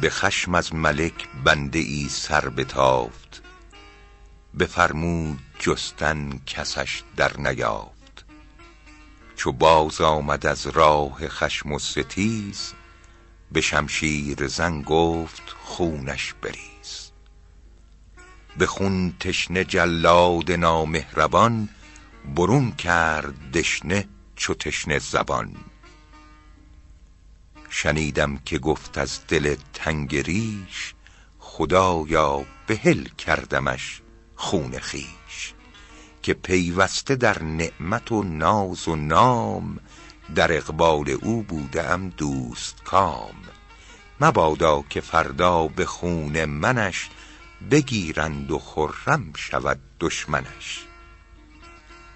به خشم از ملک بنده ای سر بتافت بفرمود جستن کسش در نیافت. چو باز آمد از راه خشم و ستیز به شمشیر زن گفت خونش بریز. به خون تشنه جلاد نامهربان برون کرد دشنه چو تشنه زبان. شنیدم که گفت از دل تنگ ریش خدایا بحل کردمش خون خویش. که پیوسته در نعمت و ناز و نام در اقبال او بوده ام دوستکام مبادا که فردا به خون منش بگیرند و خرم شود دشمنش.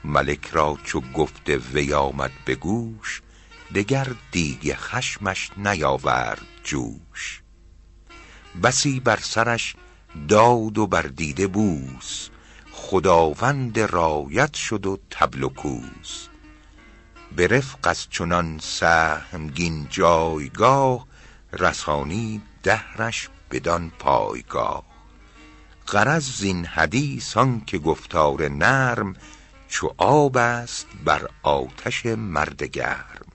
ملک را چو گفت وی آمد به گوش دگر دیگ خشمش نیاورد جوش. بسی بر سرش داد و بر دیده بوس خداوند رایت شد و طبل و کوس. به رفق از چنان سهمگین جایگاه رسانید دهرش بدان پایگاه. غرض زین حدیث آن که گفتار نرم چو آب است بر آتش مرد گرم.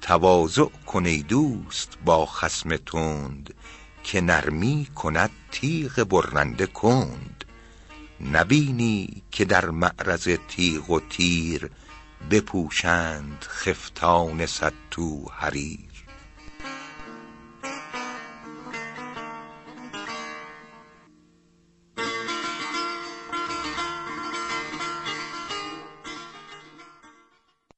تواضع کن ای دوست با خصم تند که نرمی کند تیغ برنده کند. نبینی که در معرض تیغ و تیر بپوشند خفتان صدتو حریر.